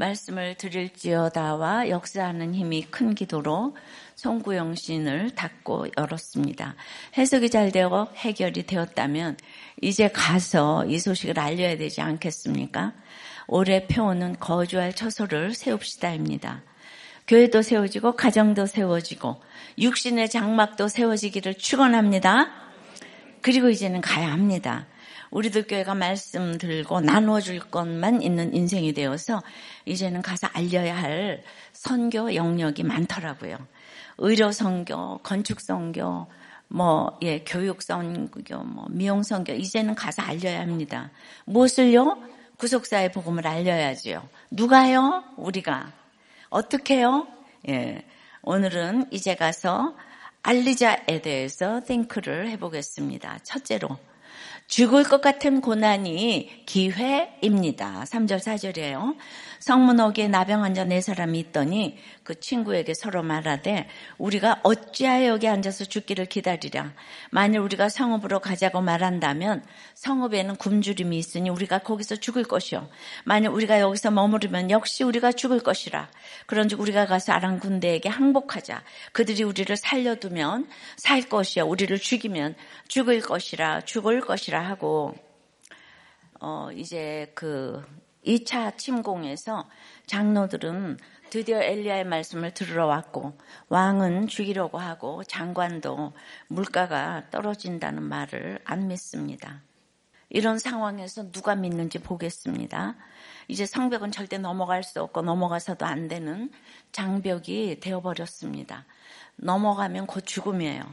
말씀을 드릴지어다와 역사하는 힘이 큰 기도로 송구영 시인을 닫고 열었습니다. 해석이 잘 되어 해결이 되었다면 이제 가서 이 소식을 알려야 되지 않겠습니까? 올해 표어는 거주할 처소를 세웁시다입니다. 교회도 세워지고 가정도 세워지고 육신의 장막도 세워지기를 축원합니다. 그리고 이제는 가야 합니다. 우리들 교회가 말씀 들고 나눠줄 것만 있는 인생이 되어서 이제는 가서 알려야 할 선교 영역이 많더라고요. 의료 선교, 건축 선교, 뭐, 예, 교육 선교, 뭐, 미용 선교, 이제는 가서 알려야 합니다. 무엇을요? 구속사의 복음을 알려야지요. 누가요? 우리가. 어떻게요? 예. 오늘은 이제 가서 알리자에 대해서 띵크를 해보겠습니다. 첫째로, 죽을 것 같은 고난이 기회입니다. 3절, 4절이에요. 성문옥에 나병 환자 네 사람이 있더니 그 친구에게 서로 말하되 우리가 어찌하여 여기 앉아서 죽기를 기다리랴. 만일 우리가 성읍으로 가자고 말한다면 성읍에는 굶주림이 있으니 우리가 거기서 죽을 것이요. 만일 우리가 여기서 머무르면 역시 우리가 죽을 것이라. 그런즉 우리가 가서 아랑 군대에게 항복하자. 그들이 우리를 살려두면 살 것이요. 우리를 죽이면 죽을 것이라. 죽을 것이라 하고 어 이제 그 2차 침공에서 장로들은 드디어 엘리야의 말씀을 들으러 왔고 왕은 죽이려고 하고 장관도 물가가 떨어진다는 말을 안 믿습니다. 이런 상황에서 누가 믿는지 보겠습니다. 이제 성벽은 절대 넘어갈 수 없고 넘어가서도 안 되는 장벽이 되어버렸습니다. 넘어가면 곧 죽음이에요.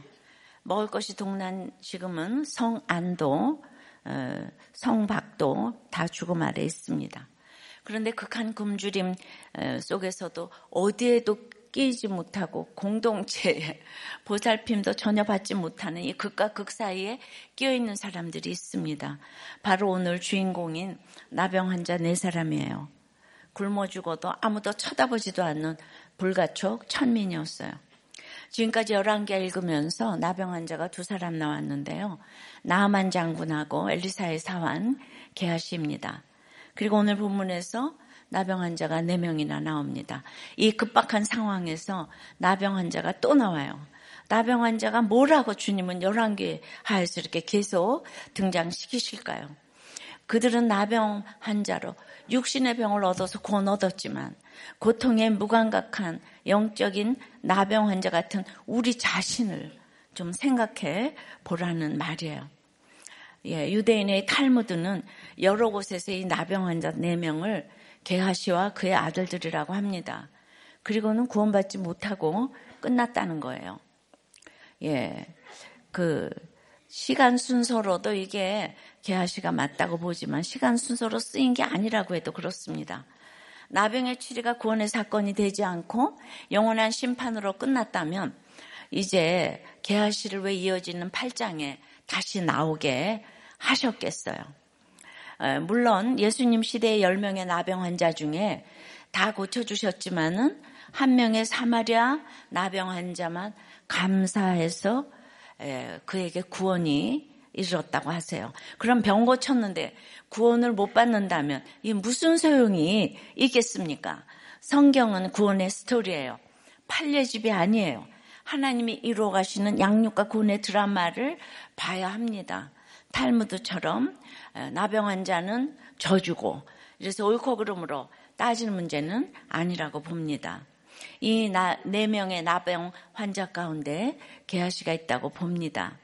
먹을 것이 동난 지금은 성안도 어, 성박도 다 죽음 아래 있습니다. 그런데 극한 굶주림 어, 속에서도 어디에도 끼지 못하고 공동체의 보살핌도 전혀 받지 못하는 이 극과 극 사이에 끼어 있는 사람들이 있습니다. 바로 오늘 주인공인 나병 환자 네 사람이에요. 굶어 죽어도 아무도 쳐다보지도 않는 불가촉 천민이었어요. 지금까지 11개 읽으면서 나병 환자가 두 사람 나왔는데요. 나만 장군하고 엘리사의 사환 게하시입니다. 그리고 오늘 본문에서 나병 환자가 4명이나 나옵니다. 이 급박한 상황에서 나병 환자가 또 나와요. 나병 환자가 뭐라고 주님은 11개 하에서 이렇게 계속 등장시키실까요? 그들은 나병 환자로 육신의 병을 얻어서 곧 얻었지만 고통에 무감각한 영적인 나병 환자 같은 우리 자신을 좀 생각해 보라는 말이에요. 예, 유대인의 탈무드는 여러 곳에서 이 나병 환자 4명을 게하시와 그의 아들들이라고 합니다. 그리고는 구원받지 못하고 끝났다는 거예요. 예, 그 시간 순서로도 이게 게하시가 맞다고 보지만 시간 순서로 쓰인 게 아니라고 해도 그렇습니다. 나병의 치리가 구원의 사건이 되지 않고 영원한 심판으로 끝났다면 이제 게하시를 왜 이어지는 8장에 다시 나오게 하셨겠어요. 물론 예수님 시대의 10명의 나병 환자 중에 다 고쳐주셨지만은 한 명의 사마리아 나병 환자만 감사해서 그에게 구원이 이르렀다고 하세요. 그럼 병 고쳤는데 구원을 못 받는다면 이 무슨 소용이 있겠습니까? 성경은 구원의 스토리예요. 판례집이 아니에요. 하나님이 이루어 가시는 양육과 구원의 드라마를 봐야 합니다. 탈무드처럼 나병 환자는 져주고 그래서 옳고 그름으로 따지는 문제는 아니라고 봅니다. 이 네 명의 나병 환자 가운데 게하시가 있다고 봅니다.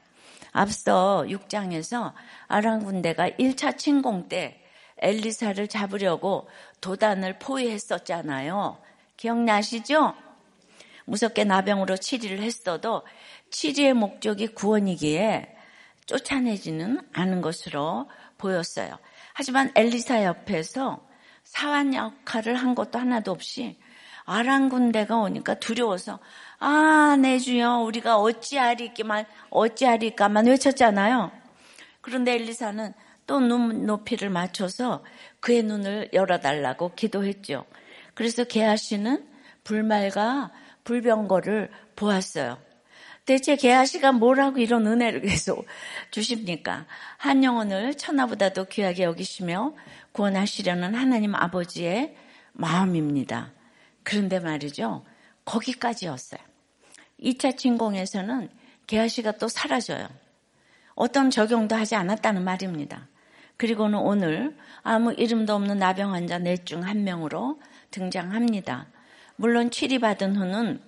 앞서 6장에서 아랑 군대가 1차 침공 때 엘리사를 잡으려고 도단을 포위했었잖아요. 기억나시죠? 무섭게 나병으로 치리를 했어도 치리의 목적이 구원이기에 쫓아내지는 않은 것으로 보였어요. 하지만 엘리사 옆에서 사환 역할을 한 것도 하나도 없이 아랑 군대가 오니까 두려워서 아, 내 주여, 우리가 어찌하리까만, 어찌하리까만 외쳤잖아요. 그런데 엘리사는 또 눈 높이를 맞춰서 그의 눈을 열어달라고 기도했죠. 그래서 게하시는 불말과 불병거를 보았어요. 대체 게하시가 뭐라고 이런 은혜를 계속 주십니까? 한 영혼을 천하보다도 귀하게 여기시며 구원하시려는 하나님 아버지의 마음입니다. 그런데 말이죠. 거기까지였어요. 2차 침공에서는 개아씨가 또 사라져요. 어떤 적용도 하지 않았다는 말입니다. 그리고는 오늘 아무 이름도 없는 나병 환자 넷 중 한 명으로 등장합니다. 물론 치리받은 후는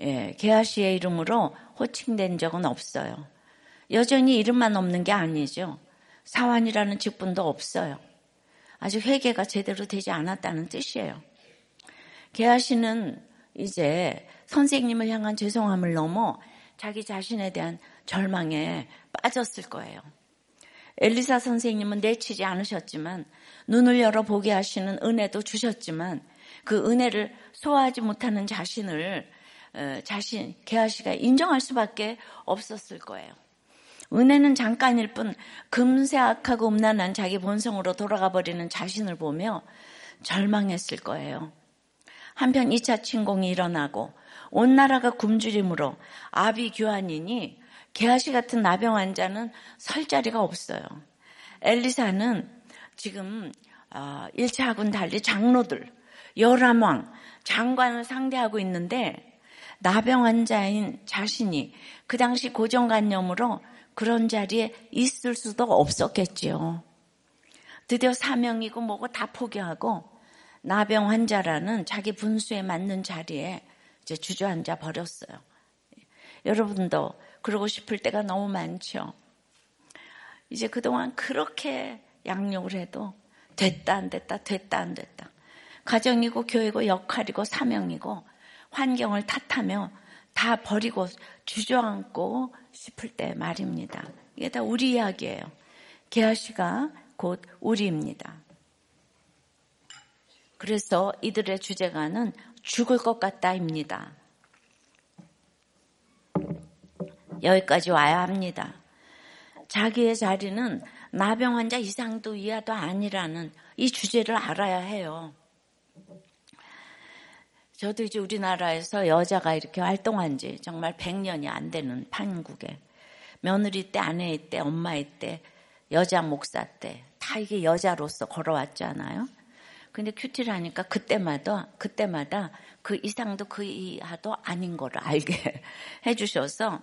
예, 개아씨의 이름으로 호칭된 적은 없어요. 여전히 이름만 없는 게 아니죠. 사환이라는 직분도 없어요. 아직 회개가 제대로 되지 않았다는 뜻이에요. 개아씨는 이제 선생님을 향한 죄송함을 넘어 자기 자신에 대한 절망에 빠졌을 거예요. 엘리사 선생님은 내치지 않으셨지만 눈을 열어 보게 하시는 은혜도 주셨지만 그 은혜를 소화하지 못하는 자신을 어, 자신 개아씨가 인정할 수밖에 없었을 거예요. 은혜는 잠깐일 뿐 금세 악하고 음란한 자기 본성으로 돌아가 버리는 자신을 보며 절망했을 거예요. 한편 2차 침공이 일어나고 온 나라가 굶주림으로 아비 교환이니 개아시 같은 나병 환자는 설 자리가 없어요. 엘리사는 지금 1차하고는 어, 달리 장로들, 열람왕, 장관을 상대하고 있는데 나병 환자인 자신이 그 당시 고정관념으로 그런 자리에 있을 수도 없었겠지요. 드디어 사명이고 뭐고 다 포기하고 나병 환자라는 자기 분수에 맞는 자리에 이제 주저앉아 버렸어요. 여러분도 그러고 싶을 때가 너무 많죠. 이제 그동안 그렇게 양육을 해도 됐다 안 됐다 됐다 안 됐다. 가정이고 교회고 역할이고 사명이고 환경을 탓하며 다 버리고 주저앉고 싶을 때 말입니다. 이게 다 우리 이야기예요. 게하시가 곧 우리입니다. 그래서 이들의 주제가는 죽을 것 같다입니다. 여기까지 와야 합니다. 자기의 자리는 나병 환자 이상도 이하도 아니라는 이 주제를 알아야 해요. 저도 이제 우리나라에서 여자가 이렇게 활동한 지 정말 100년이 안 되는 판국에 며느리 때, 아내 때, 엄마 때, 여자 목사 때 다 이게 여자로서 걸어왔잖아요. 근데 큐티를 하니까 그때마다 그때마다 그 이상도 그 이하도 아닌 거를 알게 해주셔서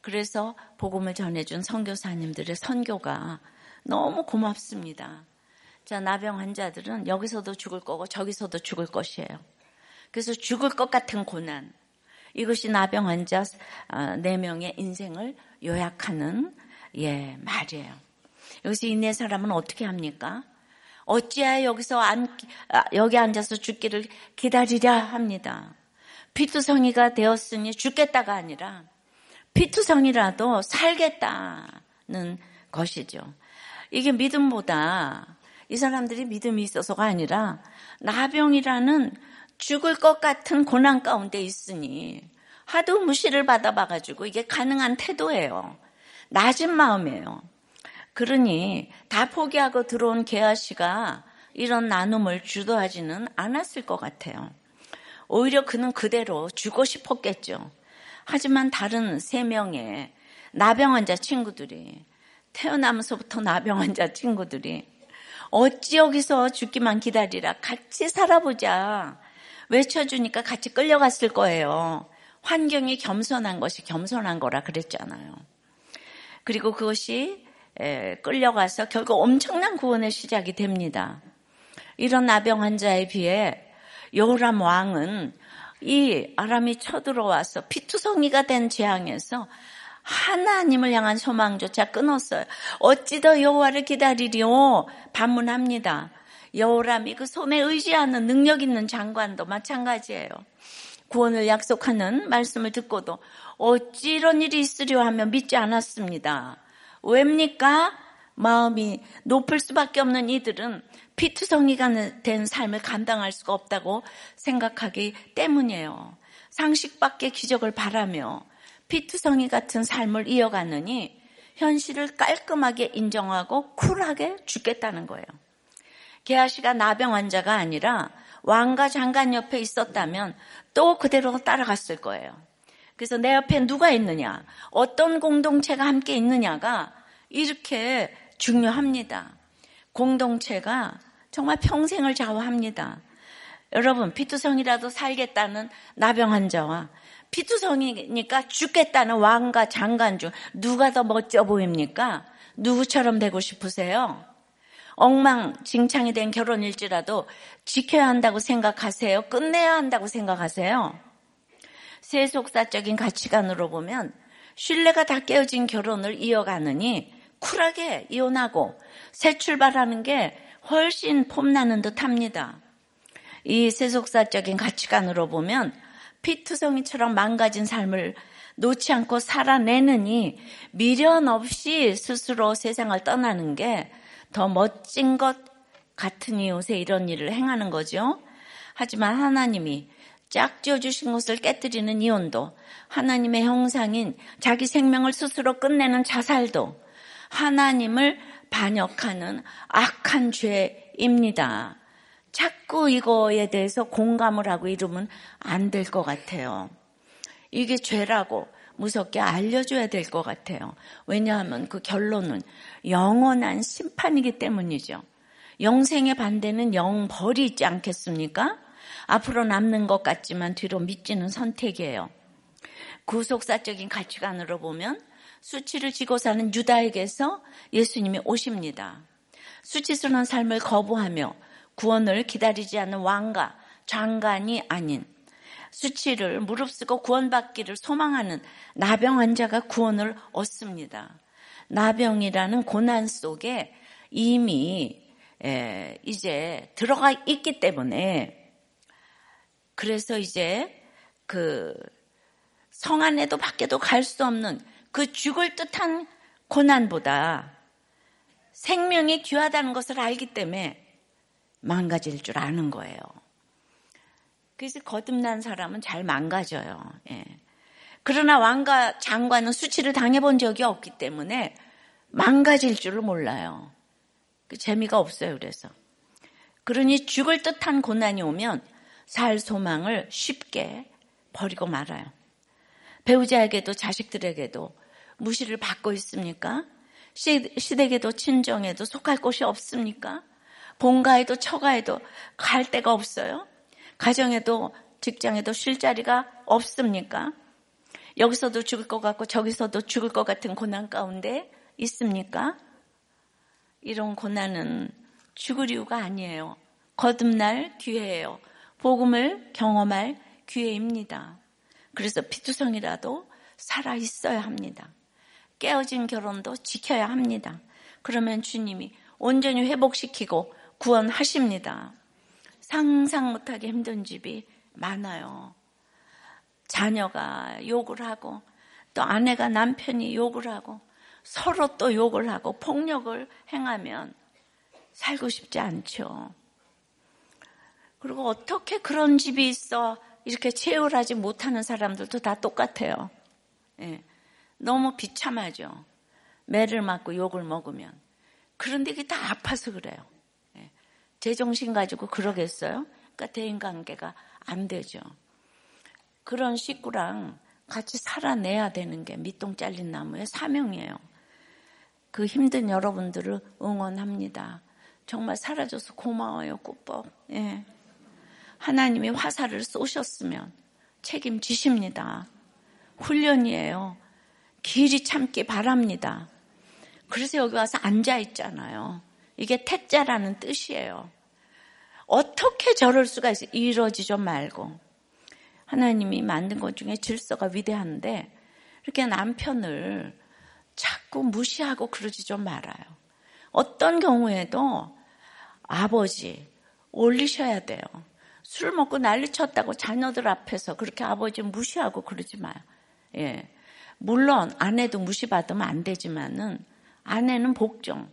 그래서 복음을 전해준 선교사님들의 선교가 너무 고맙습니다. 자 나병 환자들은 여기서도 죽을 거고 저기서도 죽을 것이에요. 그래서 죽을 것 같은 고난. 이것이 나병 환자 4명의 인생을 요약하는 예, 말이에요. 여기서 이네 사람은 어떻게 합니까? 어찌하여 여기서 안, 아, 여기 앉아서 죽기를 기다리랴 합니다. 피투성이가 되었으니 죽겠다가 아니라 피투성이라도 살겠다는 것이죠. 이게 믿음보다 이 사람들이 믿음이 있어서가 아니라 나병이라는 죽을 것 같은 고난 가운데 있으니 하도 무시를 받아봐가지고 이게 가능한 태도예요. 낮은 마음이에요. 그러니 다 포기하고 들어온 개아 씨가 이런 나눔을 주도하지는 않았을 것 같아요. 오히려 그는 그대로 주고 싶었겠죠. 하지만 다른 세 명의 나병 환자 친구들이 태어나면서부터 나병 환자 친구들이 어찌 여기서 죽기만 기다리라 같이 살아보자 외쳐주니까 같이 끌려갔을 거예요. 환경이 겸손한 것이 겸손한 거라 그랬잖아요. 그리고 그것이 끌려가서 결국 엄청난 구원의 시작이 됩니다. 이런 나병 환자에 비해 여호람 왕은 이 아람이 쳐들어와서 피투성이가 된 재앙에서 하나님을 향한 소망조차 끊었어요. 어찌 더 여호와를 기다리리오 반문합니다. 여호람이 그 손에 의지하는 능력 있는 장관도 마찬가지예요. 구원을 약속하는 말씀을 듣고도 어찌 이런 일이 있으려 하며 믿지 않았습니다. 왜입니까? 마음이 높을 수밖에 없는 이들은 피투성이가 된 삶을 감당할 수가 없다고 생각하기 때문이에요. 상식밖에 기적을 바라며 피투성이 같은 삶을 이어가느니 현실을 깔끔하게 인정하고 쿨하게 죽겠다는 거예요. 게하시가 나병 환자가 아니라 왕과 장관 옆에 있었다면 또 그대로 따라갔을 거예요. 그래서 내 옆에 누가 있느냐, 어떤 공동체가 함께 있느냐가 이렇게 중요합니다. 공동체가 정말 평생을 좌우합니다. 여러분, 피투성이라도 살겠다는 나병 환자와 피투성이니까 죽겠다는 왕과 장관 중 누가 더 멋져 보입니까? 누구처럼 되고 싶으세요? 엉망진창이 된 결혼일지라도 지켜야 한다고 생각하세요? 끝내야 한다고 생각하세요? 세속사적인 가치관으로 보면 신뢰가 다 깨어진 결혼을 이어가느니 쿨하게 이혼하고 새 출발하는 게 훨씬 폼나는 듯 합니다. 이 세속사적인 가치관으로 보면 피투성이처럼 망가진 삶을 놓지 않고 살아내느니 미련 없이 스스로 세상을 떠나는 게 더 멋진 것 같으니 요새 이런 일을 행하는 거죠. 하지만 하나님이 짝지어 주신 것을 깨뜨리는 이혼도 하나님의 형상인 자기 생명을 스스로 끝내는 자살도 하나님을 반역하는 악한 죄입니다. 자꾸 이거에 대해서 공감을 하고 이러면 안 될 것 같아요. 이게 죄라고 무섭게 알려줘야 될 것 같아요. 왜냐하면 그 결론은 영원한 심판이기 때문이죠. 영생의 반대는 영벌이 있지 않겠습니까? 앞으로 남는 것 같지만 뒤로 미치는 선택이에요. 구속사적인 가치관으로 보면 수치를 지고 사는 유다에게서 예수님이 오십니다. 수치스러운 삶을 거부하며 구원을 기다리지 않는 왕과 장관이 아닌 수치를 무릅쓰고 구원받기를 소망하는 나병 환자가 구원을 얻습니다. 나병이라는 고난 속에 이미 이제 들어가 있기 때문에 그래서 이제 그 성 안에도 밖에도 갈 수 없는 그 죽을 듯한 고난보다 생명이 귀하다는 것을 알기 때문에 망가질 줄 아는 거예요. 그래서 거듭난 사람은 잘 망가져요. 예. 그러나 왕과 장관은 수치를 당해본 적이 없기 때문에 망가질 줄을 몰라요. 그 재미가 없어요. 그래서 그러니 죽을 듯한 고난이 오면 살 소망을 쉽게 버리고 말아요. 배우자에게도 자식들에게도 무시를 받고 있습니까? 시댁에도 친정에도 속할 곳이 없습니까? 본가에도 처가에도 갈 데가 없어요? 가정에도 직장에도 쉴 자리가 없습니까? 여기서도 죽을 것 같고 저기서도 죽을 것 같은 고난 가운데 있습니까? 이런 고난은 죽을 이유가 아니에요. 거듭날 기회예요. 복음을 경험할 기회입니다. 그래서 피투성이라도 살아 있어야 합니다. 깨어진 결혼도 지켜야 합니다. 그러면 주님이 온전히 회복시키고 구원하십니다. 상상 못하게 힘든 집이 많아요. 자녀가 욕을 하고 또 아내가 남편이 욕을 하고 서로 또 욕을 하고 폭력을 행하면 살고 싶지 않죠. 그리고 어떻게 그런 집이 있어 이렇게 체열하지 못하는 사람들도 다 똑같아요. 예. 너무 비참하죠. 매를 맞고 욕을 먹으면. 그런데 이게 다 아파서 그래요. 예. 제정신 가지고 그러겠어요? 그러니까 대인관계가 안 되죠. 그런 식구랑 같이 살아내야 되는 게 밑동 잘린 나무의 사명이에요. 그 힘든 여러분들을 응원합니다. 정말 사라져서 고마워요, 꾸뻑. 예. 하나님이 화살을 쏘셨으면 책임지십니다. 훈련이에요. 길이 참기 바랍니다. 그래서 여기 와서 앉아 있잖아요. 이게 택자라는 뜻이에요. 어떻게 저럴 수가 있어? 이러지좀 말고. 하나님이 만든 것 중에 질서가 위대한데, 이렇게 남편을 자꾸 무시하고 그러지 좀 말아요. 어떤 경우에도 아버지 올리셔야 돼요. 술 먹고 난리 쳤다고 자녀들 앞에서 그렇게 아버지 무시하고 그러지 마요. 예. 물론 아내도 무시받으면 안 되지만은 아내는 복종,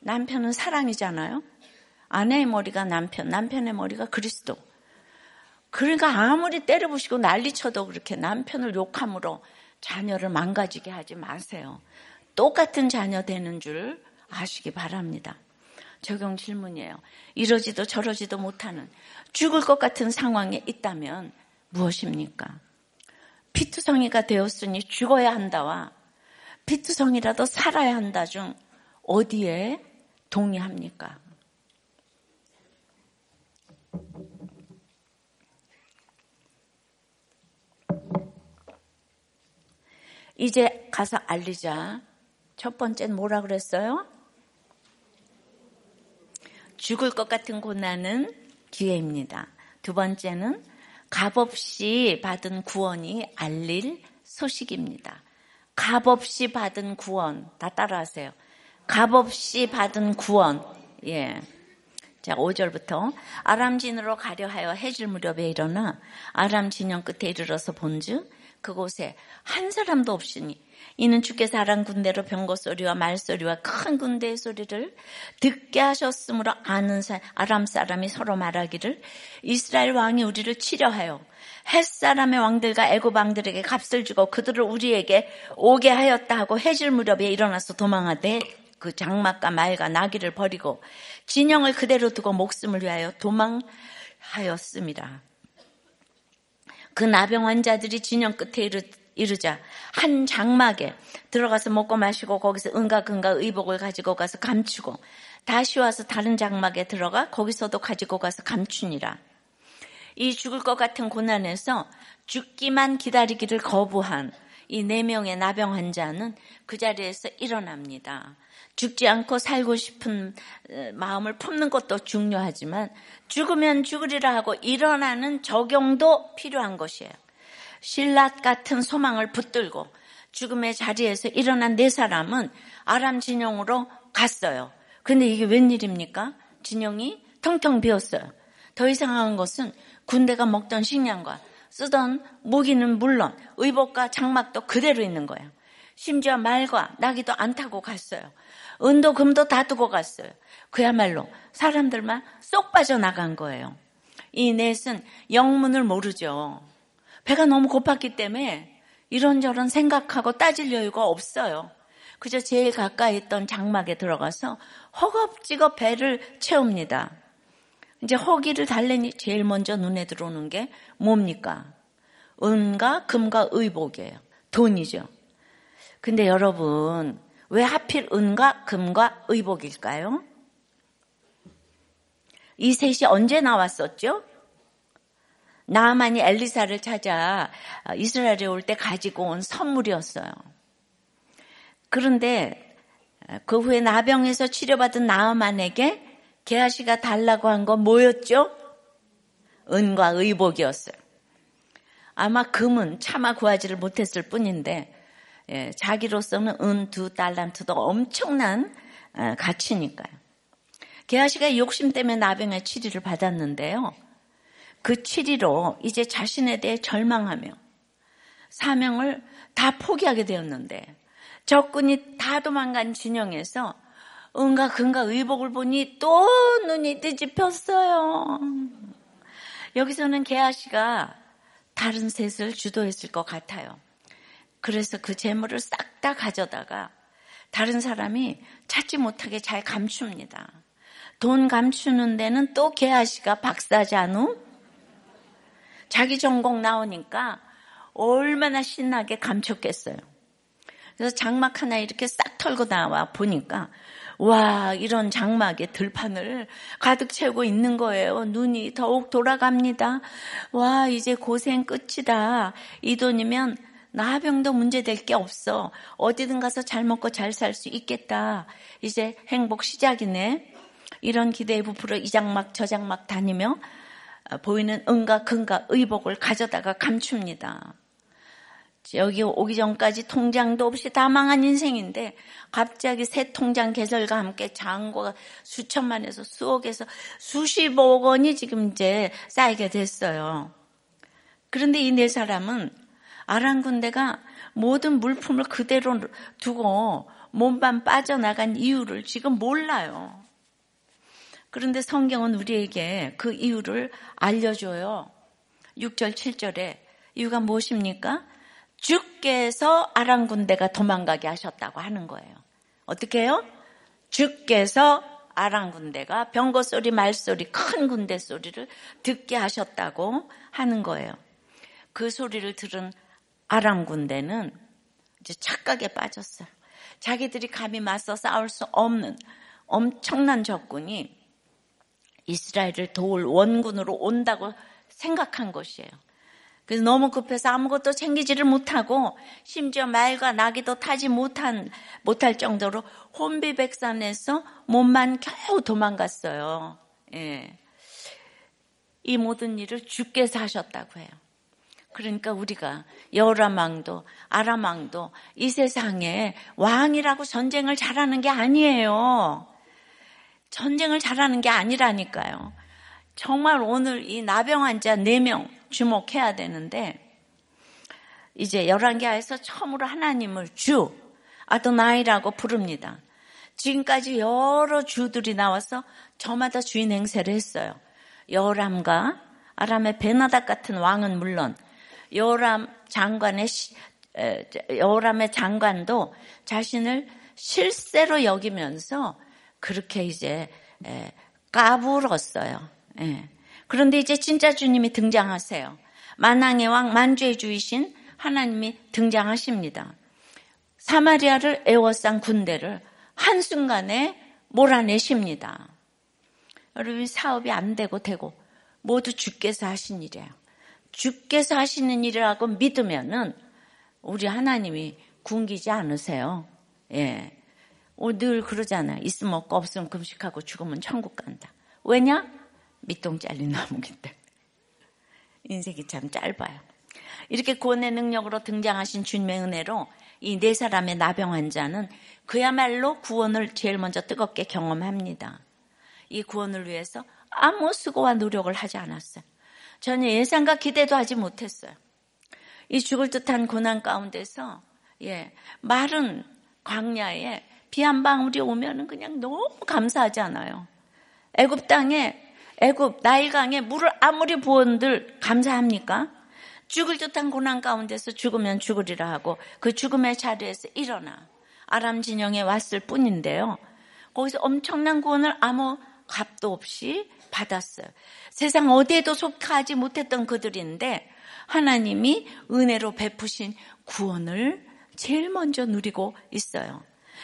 남편은 사랑이잖아요. 아내의 머리가 남편, 남편의 머리가 그리스도. 그러니까 아무리 때려부시고 난리쳐도 그렇게 남편을 욕함으로 자녀를 망가지게 하지 마세요. 똑같은 자녀 되는 줄 아시기 바랍니다. 적용 질문이에요. 이러지도 저러지도 못하는 죽을 것 같은 상황에 있다면 무엇입니까? 피투성이가 되었으니 죽어야 한다와 피투성이라도 살아야 한다 중 어디에 동의합니까? 이제 가서 알리자. 첫 번째는 뭐라 그랬어요? 죽을 것 같은 고난은 기회입니다. 두 번째는 값없이 받은 구원이 알릴 소식입니다. 값없이 받은 구원. 다 따라하세요. 값없이 받은 구원. 예. 자, 5절부터 아람 진으로 가려 하여 해질 무렵에 일어나 아람 진영 끝에 이르러서 본즉 그곳에 한 사람도 없으니 이는 주께서 아람 군대로 병거 소리와 말 소리와 큰 군대의 소리를 듣게 하셨으므로 아는 사, 아람 사람이 서로 말하기를 이스라엘 왕이 우리를 치려하여 햇 사람의 왕들과 애굽 왕들에게 값을 주고 그들을 우리에게 오게 하였다 하고 해질 무렵에 일어나서 도망하되 그 장막과 말과 나귀를 버리고 진영을 그대로 두고 목숨을 위하여 도망하였습니다. 그 나병 환자들이 진영 끝에 이르, 자한 장막에 들어가서 먹고 마시고 거기서 은가 근가 의복을 가지고 가서 감추고 다시 와서 다른 장막에 들어가 거기서도 가지고 가서 감추니라. 이 죽을 것 같은 고난에서 죽기만 기다리기를 거부한 이 네 명의 나병 환자는 그 자리에서 일어납니다. 죽지 않고 살고 싶은 어, 마음을 품는 것도 중요하지만 죽으면 죽으리라 하고 일어나는 적용도 필요한 것이에요. 신랏 같은 소망을 붙들고 죽음의 자리에서 일어난 네 사람은 아람 진영으로 갔어요. 근데 이게 웬일입니까? 진영이 텅텅 비었어요. 더 이상한 것은 군대가 먹던 식량과 쓰던 무기는 물론 의복과 장막도 그대로 있는 거예요. 심지어 말과 나귀도 안 타고 갔어요. 은도 금도 다 두고 갔어요. 그야말로 사람들만 쏙 빠져나간 거예요. 이 넷은 영문을 모르죠. 배가 너무 고팠기 때문에 이런저런 생각하고 따질 여유가 없어요. 그저 제일 가까이 있던 장막에 들어가서 허겁지겁 배를 채웁니다. 이제 허기를 달래니 제일 먼저 눈에 들어오는 게 뭡니까? 은과 금과 의복이에요. 돈이죠. 근데 여러분, 왜 하필 은과 금과 의복일까요? 이 셋이 언제 나왔었죠? 나만이 엘리사를 찾아 이스라엘에 올 때 가지고 온 선물이었어요. 그런데 그 후에 나병에서 치료받은 나만에게 게하시가 달라고 한 건 뭐였죠? 은과 의복이었어요. 아마 금은 차마 구하지를 못했을 뿐인데 예, 자기로서는 은 두 달란트도 엄청난 어, 가치니까요. 게하시가 욕심 때문에 나병의 치리를 받았는데요. 그 치리로 이제 자신에 대해 절망하며 사명을 다 포기하게 되었는데 적군이 다 도망간 진영에서 은가 근가 의복을 보니 또 눈이 뒤집혔어요. 여기서는 게하시가 다른 셋을 주도했을 것 같아요. 그래서 그 재물을 싹 다 가져다가 다른 사람이 찾지 못하게 잘 감춥니다. 돈 감추는 데는 또 개아씨가 박사잖우? 자기 전공 나오니까 얼마나 신나게 감췄겠어요. 그래서 장막 하나 이렇게 싹 털고 나와 보니까 와 이런 장막에 들판을 가득 채우고 있는 거예요. 눈이 더욱 돌아갑니다. 와 이제 고생 끝이다. 이 돈이면 나병도 문제될 게 없어. 어디든 가서 잘 먹고 잘 살 수 있겠다. 이제 행복 시작이네. 이런 기대에 부풀어 이 장막 저 장막 다니며 어, 보이는 은가 근가 의복을 가져다가 감춥니다. 여기 오기 전까지 통장도 없이 다 망한 인생인데 갑자기 새 통장 개설과 함께 잔고가 수천만에서 수억에서 수십억 원이 지금 이제 쌓이게 됐어요. 그런데 이 네 사람은 아란 군대가 모든 물품을 그대로 두고 몸반 빠져나간 이유를 지금 몰라요. 그런데 성경은 우리에게 그 이유를 알려줘요. 6절, 7절에 이유가 무엇입니까? 주께서 아란 군대가 도망가게 하셨다고 하는 거예요. 어떻게 해요? 주께서 아란 군대가 병거 소리, 말 소리, 큰 군대 소리를 듣게 하셨다고 하는 거예요. 그 소리를 들은 아람 군대는 이제 착각에 빠졌어요. 자기들이 감히 맞서 싸울 수 없는 엄청난 적군이 이스라엘을 도울 원군으로 온다고 생각한 것이에요. 그래서 너무 급해서 아무것도 챙기지를 못하고 심지어 말과 나귀도 타지 못한 못할 정도로 혼비백산에서 몸만 겨우 도망갔어요. 예. 이 모든 일을 주께서 하셨다고 해요. 그러니까 우리가 여라망도 아라망도 이 세상에 왕이라고 전쟁을 잘하는 게 아니에요. 전쟁을 잘하는 게 아니라니까요. 정말 오늘 이 나병 환자 4명 주목해야 되는데 이제 열왕기하에서 처음으로 하나님을 주 아도나이라고 부릅니다. 지금까지 여러 주들이 나와서 저마다 주인 행세를 했어요. 여람과 아람의 베나닥 같은 왕은 물론 여람 장관의 여람의 장관도 자신을 실세로 여기면서 그렇게 이제 까불었어요. 예. 그런데 이제 진짜 주님이 등장하세요. 만왕의 왕 만주의 주이신 하나님이 등장하십니다. 사마리아를 에워싼 군대를 한순간에 몰아내십니다. 여러분 사업이 안 되고 되고 모두 주께서 하신 일이에요. 주께서 하시는 일이라고 믿으면은 우리 하나님이 굶기지 않으세요. 예. 늘 그러잖아요. 있으면 없고 없으면 금식하고 죽으면 천국 간다. 왜냐? 밑동 잘린 나무기 때문에. 인생이 참 짧아요. 이렇게 구원의 능력으로 등장하신 주님의 은혜로 이 네 사람의 나병 환자는 그야말로 구원을 제일 먼저 뜨겁게 경험합니다. 이 구원을 위해서 아무 수고와 노력을 하지 않았어요. 전혀 예상과 기대도 하지 못했어요. 이 죽을 듯한 고난 가운데서 예, 마른 광야에 비 한 방울이 오면은 그냥 너무 감사하지 않아요. 애굽 땅에 애굽 나일강에 물을 아무리 부은들 감사합니까? 죽을 듯한 고난 가운데서 죽으면 죽으리라 하고 그 죽음의 자리에서 일어나 아람 진영에 왔을 뿐인데요. 거기서 엄청난 구원을 아무 값도 없이 받았어요. 세상 어디에도 속하지 못했던 그들인데 하나님이 은혜로 베푸신 구원을 제일 먼저 누리고 있어요.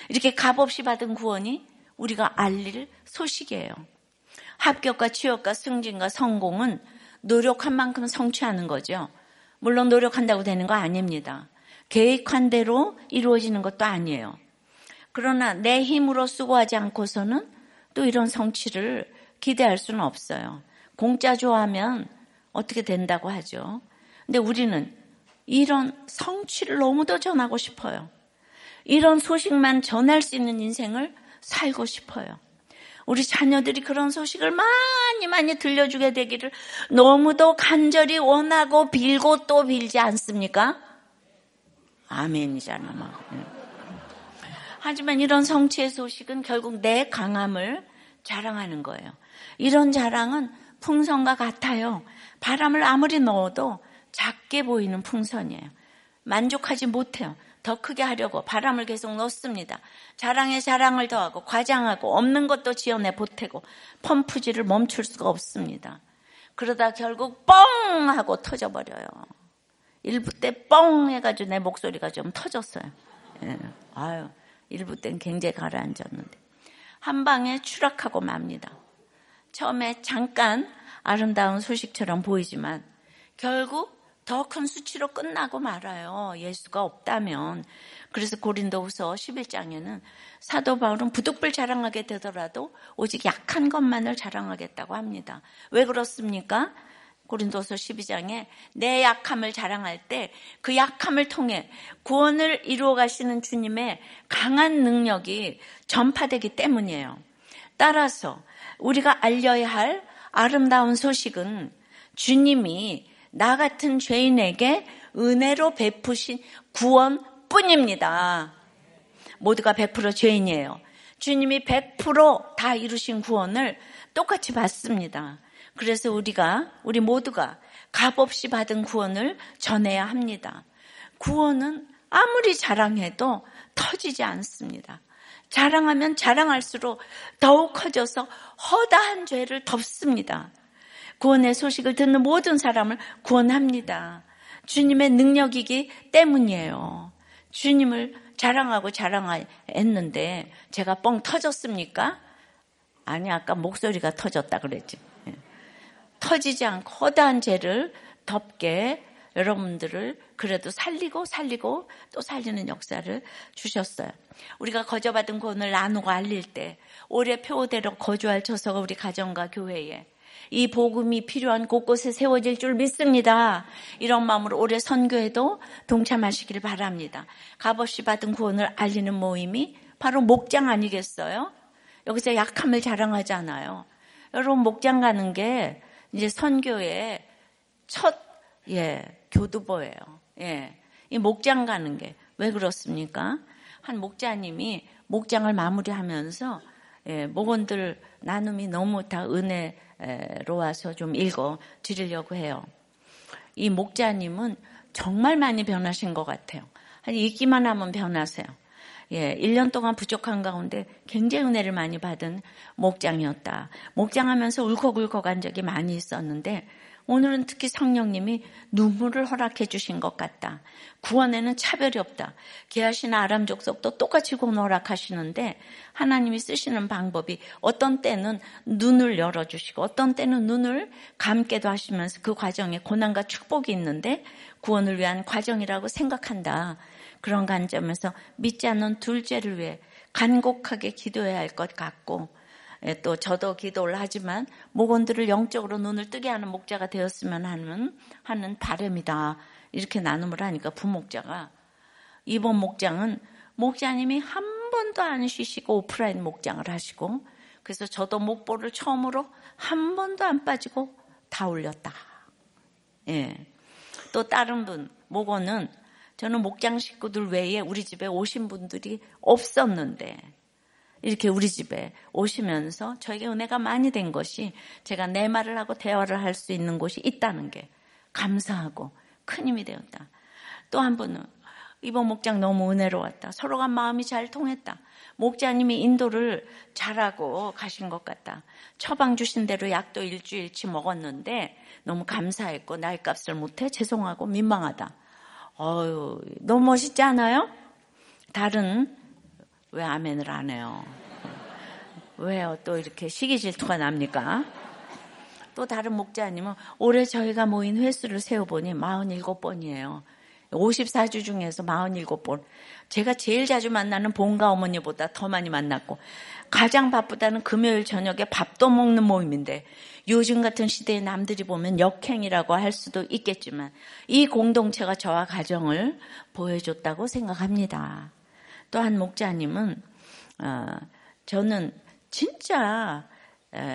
이렇게 값없이 받은 구원이 우리가 알릴 소식이에요. 합격과 취업과 승진과 성공은 노력한 만큼 성취하는 거죠. 물론 노력한다고 되는 거 아닙니다. 계획한 대로 이루어지는 것도 아니에요. 그러나 내 힘으로 수고하지 않고서는 또 이런 성취를 기대할 수는 없어요. 공짜 좋아하면 어떻게 된다고 하죠. 근데 우리는 이런 성취를 너무도 전하고 싶어요. 이런 소식만 전할 수 있는 인생을 살고 싶어요. 우리 자녀들이 그런 소식을 많이 많이 들려주게 되기를 너무도 간절히 원하고 빌고 또 빌지 않습니까? 아멘이잖아, 막. 하지만 이런 성취의 소식은 결국 내 강함을 자랑하는 거예요. 이런 자랑은 풍선과 같아요. 바람을 아무리 넣어도 작게 보이는 풍선이에요. 만족하지 못해요. 더 크게 하려고 바람을 계속 넣습니다. 자랑에 자랑을 더하고 과장하고 없는 것도 지어내 보태고 펌프질을 멈출 수가 없습니다. 그러다 결국 뻥 하고 터져버려요. 일부 때 뻥 해가지고 내 목소리가 좀 터졌어요. 예. 아유, 일부 땐 굉장히 가라앉았는데. 한 방에 추락하고 맙니다. 처음에 잠깐 아름다운 소식처럼 보이지만 결국 더 큰 수치로 끝나고 말아요. 예수가 없다면. 그래서 고린도후서 11장에는 사도 바울은 부득불 자랑하게 되더라도 오직 약한 것만을 자랑하겠다고 합니다. 왜 그렇습니까? 고린도서 12장에 내 약함을 자랑할 때 그 약함을 통해 구원을 이루어 가시는 주님의 강한 능력이 전파되기 때문이에요. 따라서 우리가 알려야 할 아름다운 소식은 주님이 나 같은 죄인에게 은혜로 베푸신 구원 뿐입니다. 모두가 100% 죄인이에요. 주님이 100%다 이루신 구원을 똑같이 받습니다. 그래서 우리가, 우리 모두가 값 없이 받은 구원을 전해야 합니다. 구원은 아무리 자랑해도 터지지 않습니다. 자랑하면 자랑할수록 더욱 커져서 허다한 죄를 덮습니다. 구원의 소식을 듣는 모든 사람을 구원합니다. 주님의 능력이기 때문이에요. 주님을 자랑하고 자랑했는데 제가 뻥 터졌습니까? 아니 아까 목소리가 터졌다 그랬지. 예. 터지지 않고 허다한 죄를 덮게 여러분들을 그래도 살리고 살리고 또 살리는 역사를 주셨어요. 우리가 거저받은 구원을 나누고 알릴 때 올해 표대로 거주할 처소가 우리 가정과 교회에 이 복음이 필요한 곳곳에 세워질 줄 믿습니다. 이런 마음으로 올해 선교에도 동참하시기를 바랍니다. 값없이 받은 구원을 알리는 모임이 바로 목장 아니겠어요? 여기서 약함을 자랑하잖아요. 여러분 목장 가는 게 이제 선교의 첫 예, 교두보예요. 예. 이 목장 가는 게 왜 그렇습니까? 한 목자님이 목장을 마무리하면서 예, 목원들 나눔이 너무 다 은혜로 와서 좀 읽어 드리려고 해요. 이 목자님은 정말 많이 변하신 것 같아요. 한 읽기만 하면 변하세요. 예, 1년 동안 부족한 가운데 굉장히 은혜를 많이 받은 목장이었다. 목장하면서 울컥울컥 한 적이 많이 있었는데 오늘은 특히 성령님이 눈물을 허락해 주신 것 같다. 구원에는 차별이 없다. 개하시나 아람 족속도 똑같이 구원 허락하시는데 하나님이 쓰시는 방법이 어떤 때는 눈을 열어주시고 어떤 때는 눈을 감게도 하시면서 그 과정에 고난과 축복이 있는데 구원을 위한 과정이라고 생각한다. 그런 관점에서 믿지 않는 둘째를 위해 간곡하게 기도해야 할 것 같고 예, 또 저도 기도를 하지만 목원들을 영적으로 눈을 뜨게 하는 목자가 되었으면 하는 하는 바람이다. 이렇게 나눔을 하니까 부목자가 이번 목장은 목자님이 한 번도 안 쉬시고 오프라인 목장을 하시고 그래서 저도 목보를 처음으로 한 번도 안 빠지고 다 올렸다. 예. 또 다른 분 목원은 저는 목장 식구들 외에 우리 집에 오신 분들이 없었는데 이렇게 우리 집에 오시면서 저에게 은혜가 많이 된 것이 제가 내 말을 하고 대화를 할 수 있는 곳이 있다는 게 감사하고 큰 힘이 되었다. 또한 분은 이번 목장 너무 은혜로웠다. 서로가 마음이 잘 통했다. 목자님이 인도를 잘하고 가신 것 같다. 처방 주신 대로 약도 일주일치 먹었는데 너무 감사했고 나이 값을 못해 죄송하고 민망하다. 어유 너무 멋있지 않아요? 다른 왜 아멘을 안 해요? 왜요? 또 이렇게 시기 질투가 납니까? 또 다른 목자님은 올해 저희가 모인 횟수를 세어보니 47번이에요. 54주 중에서 47번. 제가 제일 자주 만나는 본가 어머니보다 더 많이 만났고 가장 바쁘다는 금요일 저녁에 밥도 먹는 모임인데 요즘 같은 시대에 남들이 보면 역행이라고 할 수도 있겠지만 이 공동체가 저와 가정을 보여줬다고 생각합니다. 또 한 목자님은 어, 저는 진짜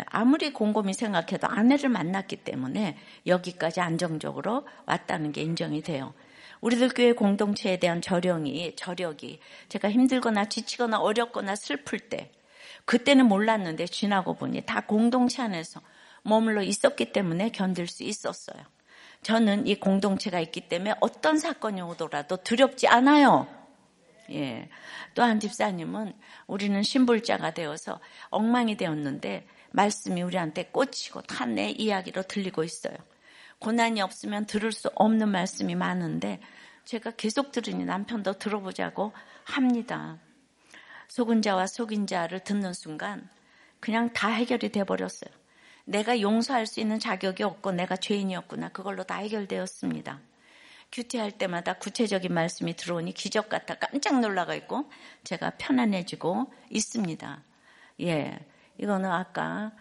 아무리 곰곰이 생각해도 아내를 만났기 때문에 여기까지 안정적으로 왔다는 게 인정이 돼요. 우리들 교회 공동체에 대한 저령이, 저력이 제가 힘들거나 지치거나 어렵거나 슬플 때 그때는 몰랐는데 지나고 보니 다 공동체 안에서 머물러 있었기 때문에 견딜 수 있었어요. 저는 이 공동체가 있기 때문에 어떤 사건이 오더라도 두렵지 않아요. 예. 또 한 집사님은 우리는 신불자가 되어서 엉망이 되었는데 말씀이 우리한테 꽂히고 다내 이야기로 들리고 있어요. 고난이 없으면 들을 수 없는 말씀이 많은데 제가 계속 들으니 남편도 들어보자고 합니다. 속은 자와 속인 자를 듣는 순간 그냥 다 해결이 돼 버렸어요. 내가 용서할 수 있는 자격이 없고 내가 죄인이었구나. 그걸로 다 해결되었습니다. 큐티할 때마다 구체적인 말씀이 들어오니 기적 같아 깜짝 놀라가 있고 제가 편안해지고 있습니다. 예. 이거는 아까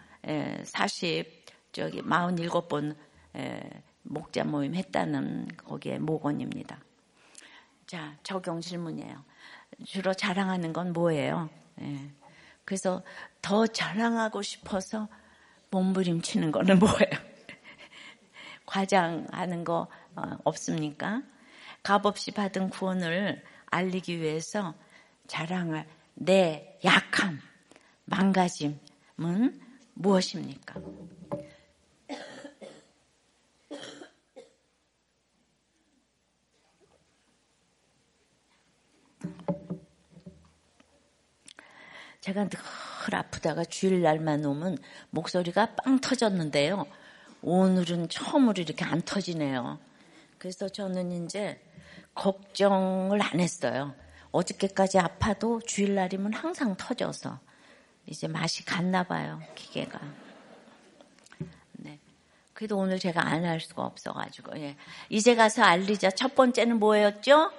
40 저기 47번 목자 모임 했다는 거기에 목원입니다. 자, 적용 질문이에요. 주로 자랑하는 건 뭐예요? 예. 그래서 더 자랑하고 싶어서 몸부림치는 거는 뭐예요? 과장하는 거 어, 없습니까? 값없이 받은 구원을 알리기 위해서 자랑할 내 약함, 망가짐은 무엇입니까? 제가 늘 아프다가 주일날만 오면 목소리가 빵 터졌는데요. 오늘은 처음으로 이렇게 안 터지네요. 그래서 저는 이제 걱정을 안 했어요. 어저께까지 아파도 주일날이면 항상 터져서 이제 맛이 갔나 봐요, 기계가. 네. 그래도 오늘 제가 안 할 수가 없어가지고 예. 이제 가서 알리자. 첫 번째는 뭐였죠?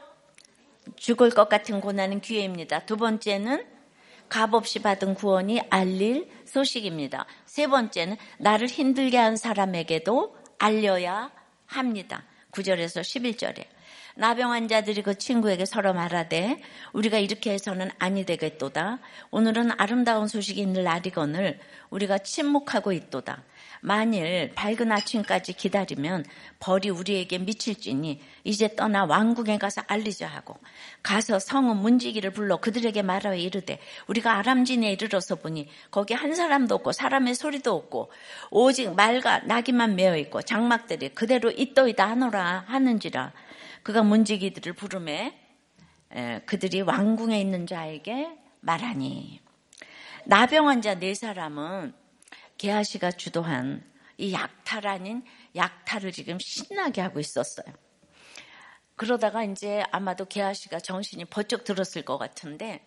죽을 것 같은 고난은 기회입니다. 두 번째는 값없이 받은 구원이 알릴 소식입니다. 세 번째는 나를 힘들게 한 사람에게도 알려야 합니다. 9절에서 11절에. 나병 환자들이 그 친구에게 서로 말하되 우리가 이렇게 해서는 아니 되겠도다. 오늘은 아름다운 소식이 있는 날이거늘 우리가 침묵하고 있도다. 만일 밝은 아침까지 기다리면 벌이 우리에게 미칠지니 이제 떠나 왕궁에 가서 알리자 하고 가서 성은 문지기를 불러 그들에게 말하여 이르되 우리가 아람진에 이르러서 보니 거기 한 사람도 없고 사람의 소리도 없고 오직 말과 나귀만 메어 있고 장막들이 그대로 있도이다 하노라 하는지라. 그가 문지기들을 부르매 그들이 왕궁에 있는 자에게 말하니. 나병 환자 네 사람은 게하시가 주도한 이 약탈 아닌 약탈을 지금 신나게 하고 있었어요. 그러다가 이제 아마도 게하시가 정신이 번쩍 들었을 것 같은데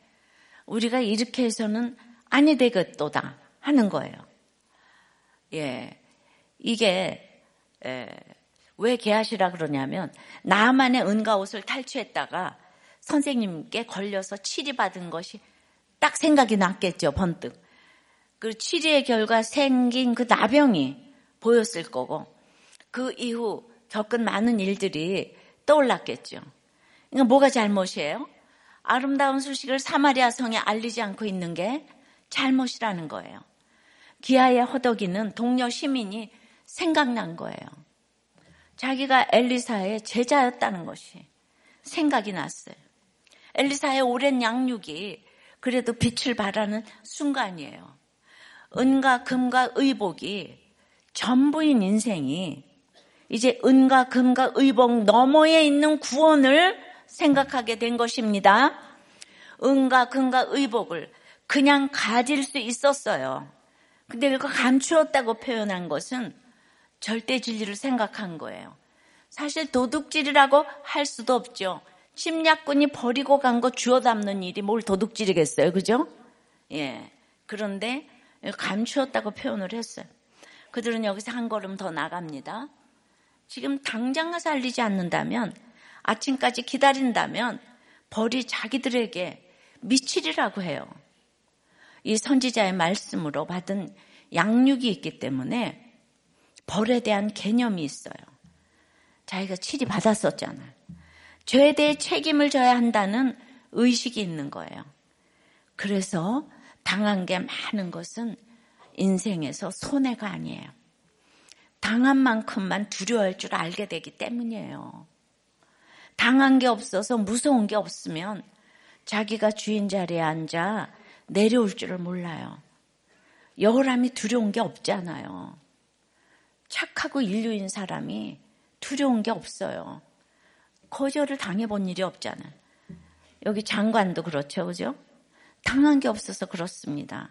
우리가 이렇게 해서는 아니 되겠도다 하는 거예요. 예. 이게 에, 왜 게하시라 그러냐면 나만의 은가 옷을 탈취했다가 선생님께 걸려서 치리받은 것이 딱 생각이 났겠죠, 번뜩. 그 치료의 결과 생긴 그 나병이 보였을 거고 그 이후 겪은 많은 일들이 떠올랐겠죠. 그러니까 뭐가 잘못이에요? 아름다운 소식을 사마리아 성에 알리지 않고 있는 게 잘못이라는 거예요. 기아의 허덕이는 동료 시민이 생각난 거예요. 자기가 엘리사의 제자였다는 것이 생각이 났어요. 엘리사의 오랜 양육이 그래도 빛을 발하는 순간이에요. 은과 금과 의복이 전부인 인생이 이제 은과 금과 의복 너머에 있는 구원을 생각하게 된 것입니다. 은과 금과 의복을 그냥 가질 수 있었어요. 근데 그거 감추었다고 표현한 것은 절대 진리를 생각한 거예요. 사실 도둑질이라고 할 수도 없죠. 침략군이 버리고 간 거 주워 담는 일이 뭘 도둑질이겠어요. 그죠? 예. 그런데 감추었다고 표현을 했어요. 그들은 여기서 한 걸음 더 나갑니다. 지금 당장 가서 알리지 않는다면 아침까지 기다린다면 벌이 자기들에게 미치리라고 해요. 이 선지자의 말씀으로 받은 양육이 있기 때문에 벌에 대한 개념이 있어요. 자기가 치리 받았었잖아요. 죄에 대해 책임을 져야 한다는 의식이 있는 거예요. 그래서 당한 게 많은 것은 인생에서 손해가 아니에요. 당한 만큼만 두려워할 줄 알게 되기 때문이에요. 당한 게 없어서 무서운 게 없으면 자기가 주인 자리에 앉아 내려올 줄을 몰라요. 여울함이 두려운 게 없잖아요. 착하고 인류인 사람이 두려운 게 없어요. 거절을 당해본 일이 없잖아요. 여기 장관도 그렇죠, 그죠? 당한 게 없어서 그렇습니다.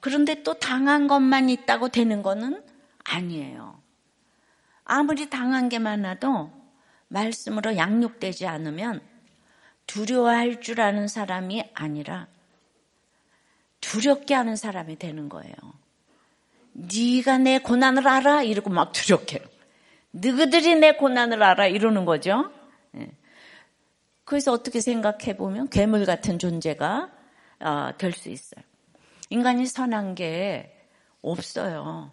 그런데 또 당한 것만 있다고 되는 거는 아니에요. 아무리 당한 게 많아도 말씀으로 양육되지 않으면 두려워할 줄 아는 사람이 아니라 두렵게 하는 사람이 되는 거예요. 네가 내 고난을 알아? 이러고 막 두렵게. 너희들이 내 고난을 알아? 이러는 거죠. 그래서 어떻게 생각해 보면 괴물 같은 존재가 어, 될수 있어요. 인간이 선한 게 없어요.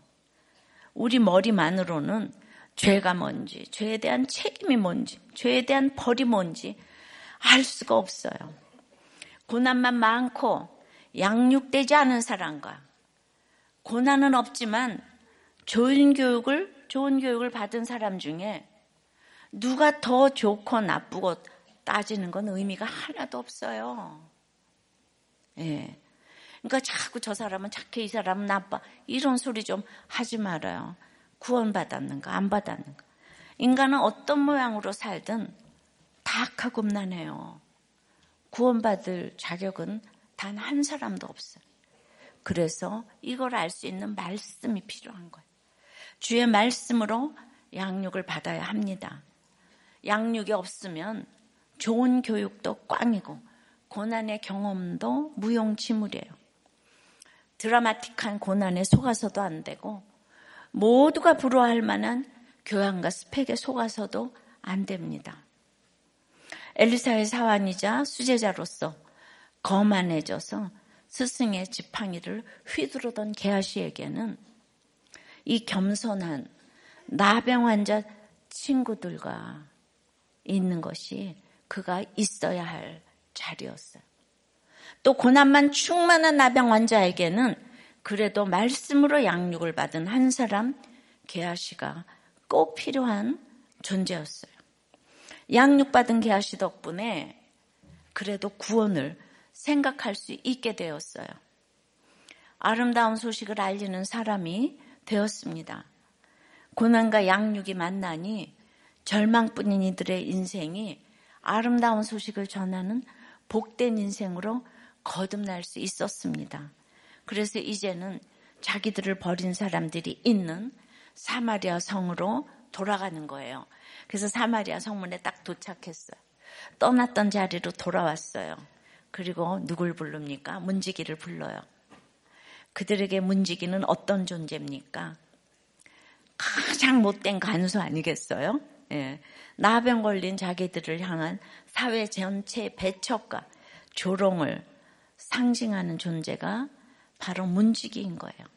우리 머리만으로는 죄가 뭔지, 죄에 대한 책임이 뭔지, 죄에 대한 벌이 뭔지 알 수가 없어요. 고난만 많고 양육되지 않은 사람과 고난은 없지만 좋은 교육을 좋은 교육을 받은 사람 중에 누가 더 좋고 나쁘고 따지는 건 의미가 하나도 없어요. 예. 그러니까 자꾸 저 사람은 착해, 이 사람은 나빠. 이런 소리 좀 하지 말아요. 구원받았는가, 안 받았는가. 인간은 어떤 모양으로 살든 다 음란해요. 구원받을 자격은 단 한 사람도 없어요. 그래서 이걸 알 수 있는 말씀이 필요한 거예요. 주의 말씀으로 양육을 받아야 합니다. 양육이 없으면 좋은 교육도 꽝이고 고난의 경험도 무용지물이에요. 드라마틱한 고난에 속아서도 안 되고 모두가 부러워할 만한 교양과 스펙에 속아서도 안 됩니다. 엘리사의 사환이자 수제자로서 거만해져서 스승의 지팡이를 휘두르던 게하시에게는 이 겸손한 나병 환자 친구들과 있는 것이 그가 있어야 할 자리였어요. 또 고난만 충만한 나병 환자에게는 그래도 말씀으로 양육을 받은 한 사람 게하시가 꼭 필요한 존재였어요. 양육받은 게하시 덕분에 그래도 구원을 생각할 수 있게 되었어요. 아름다운 소식을 알리는 사람이 되었습니다. 고난과 양육이 만나니 절망뿐인 이들의 인생이 아름다운 소식을 전하는 복된 인생으로 거듭날 수 있었습니다. 그래서 이제는 자기들을 버린 사람들이 있는 사마리아 성으로 돌아가는 거예요. 그래서 사마리아 성문에 딱 도착했어요. 떠났던 자리로 돌아왔어요. 그리고 누굴 부릅니까? 문지기를 불러요. 그들에게 문지기는 어떤 존재입니까? 가장 못된 간수 아니겠어요? 예. 나병 걸린 자기들을 향한 사회 전체의 배척과 조롱을 상징하는 존재가 바로 문지기인 거예요.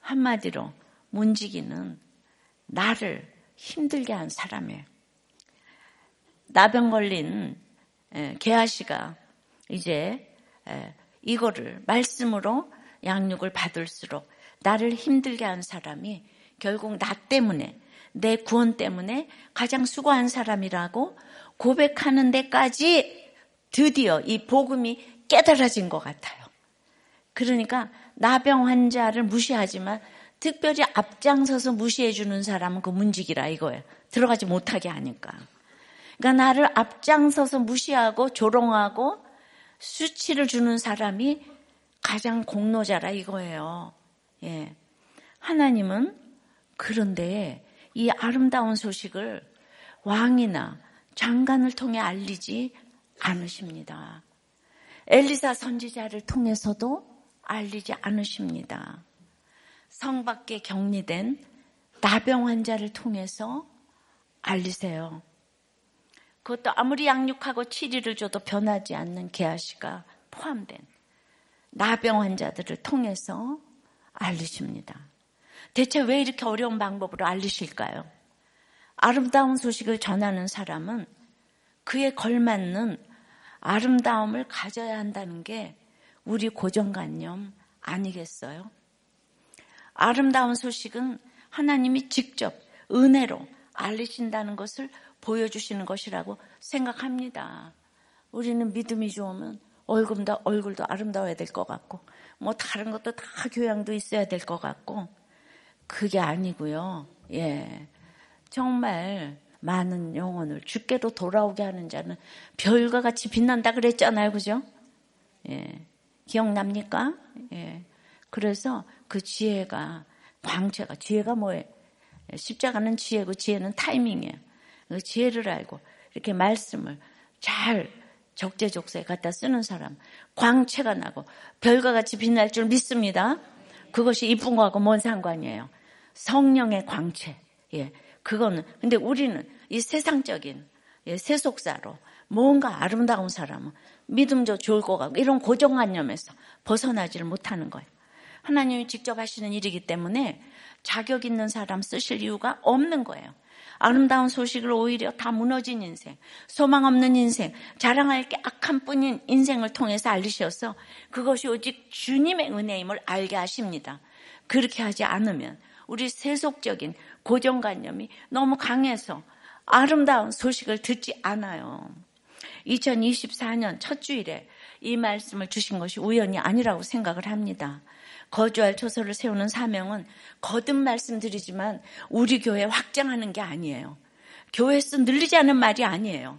한마디로 문지기는 나를 힘들게 한 사람이에요. 나병 걸린 개아씨가 이제 이거를 말씀으로 양육을 받을수록 나를 힘들게 한 사람이 결국 나 때문에 내 구원 때문에 가장 수고한 사람이라고 고백하는 데까지 드디어 이 복음이 깨달아진 것 같아요. 그러니까 나병 환자를 무시하지만 특별히 앞장서서 무시해 주는 사람은 그 문직이라 이거예요. 들어가지 못하게 하니까. 그러니까 나를 앞장서서 무시하고 조롱하고 수치를 주는 사람이 가장 공로자라 이거예요. 예. 하나님은 그런데 이 아름다운 소식을 왕이나 장관을 통해 알리지 않으십니다. 엘리사 선지자를 통해서도 알리지 않으십니다. 성 밖에 격리된 나병 환자를 통해서 알리세요. 그것도 아무리 양육하고 치료를 줘도 변하지 않는 개아씨가 포함된 나병 환자들을 통해서 알리십니다. 대체 왜 이렇게 어려운 방법으로 알리실까요? 아름다운 소식을 전하는 사람은 그에 걸맞는 아름다움을 가져야 한다는 게 우리 고정관념 아니겠어요? 아름다운 소식은 하나님이 직접 은혜로 알리신다는 것을 보여주시는 것이라고 생각합니다. 우리는 믿음이 좋으면 얼굴도, 얼굴도 아름다워야 될 것 같고, 뭐 다른 것도 다 교양도 있어야 될 것 같고, 그게 아니고요. 예. 정말 많은 영혼을 죽게도 돌아오게 하는 자는 별과 같이 빛난다 그랬잖아요. 그죠? 예. 기억납니까? 예. 그래서 그 지혜가 광채가 지혜가 뭐예요? 십자가는 지혜고 지혜는 타이밍이에요. 그 지혜를 알고 이렇게 말씀을 잘 적재적소에 갖다 쓰는 사람 광채가 나고 별과 같이 빛날 줄 믿습니다. 그것이 이쁜 거하고 뭔 상관이에요? 성령의 광채. 예. 그거는 근데 우리는 이 세상적인 예, 세속사로 뭔가 아름다운 사람은 믿음도 좋을 것 같고 이런 고정관념에서 벗어나지를 못하는 거예요. 하나님이 직접 하시는 일이기 때문에 자격 있는 사람 쓰실 이유가 없는 거예요. 아름다운 소식을 오히려 다 무너진 인생, 소망 없는 인생, 자랑할 게 악한 뿐인 인생을 통해서 알리셔서 그것이 오직 주님의 은혜임을 알게 하십니다. 그렇게 하지 않으면 우리 세속적인 고정관념이 너무 강해서 아름다운 소식을 듣지 않아요. 2024년 첫 주일에 이 말씀을 주신 것이 우연이 아니라고 생각을 합니다. 거주할 초소를 세우는 사명은 거듭 말씀드리지만 우리 교회 확장하는 게 아니에요. 교회에서 늘리지 않은 말이 아니에요.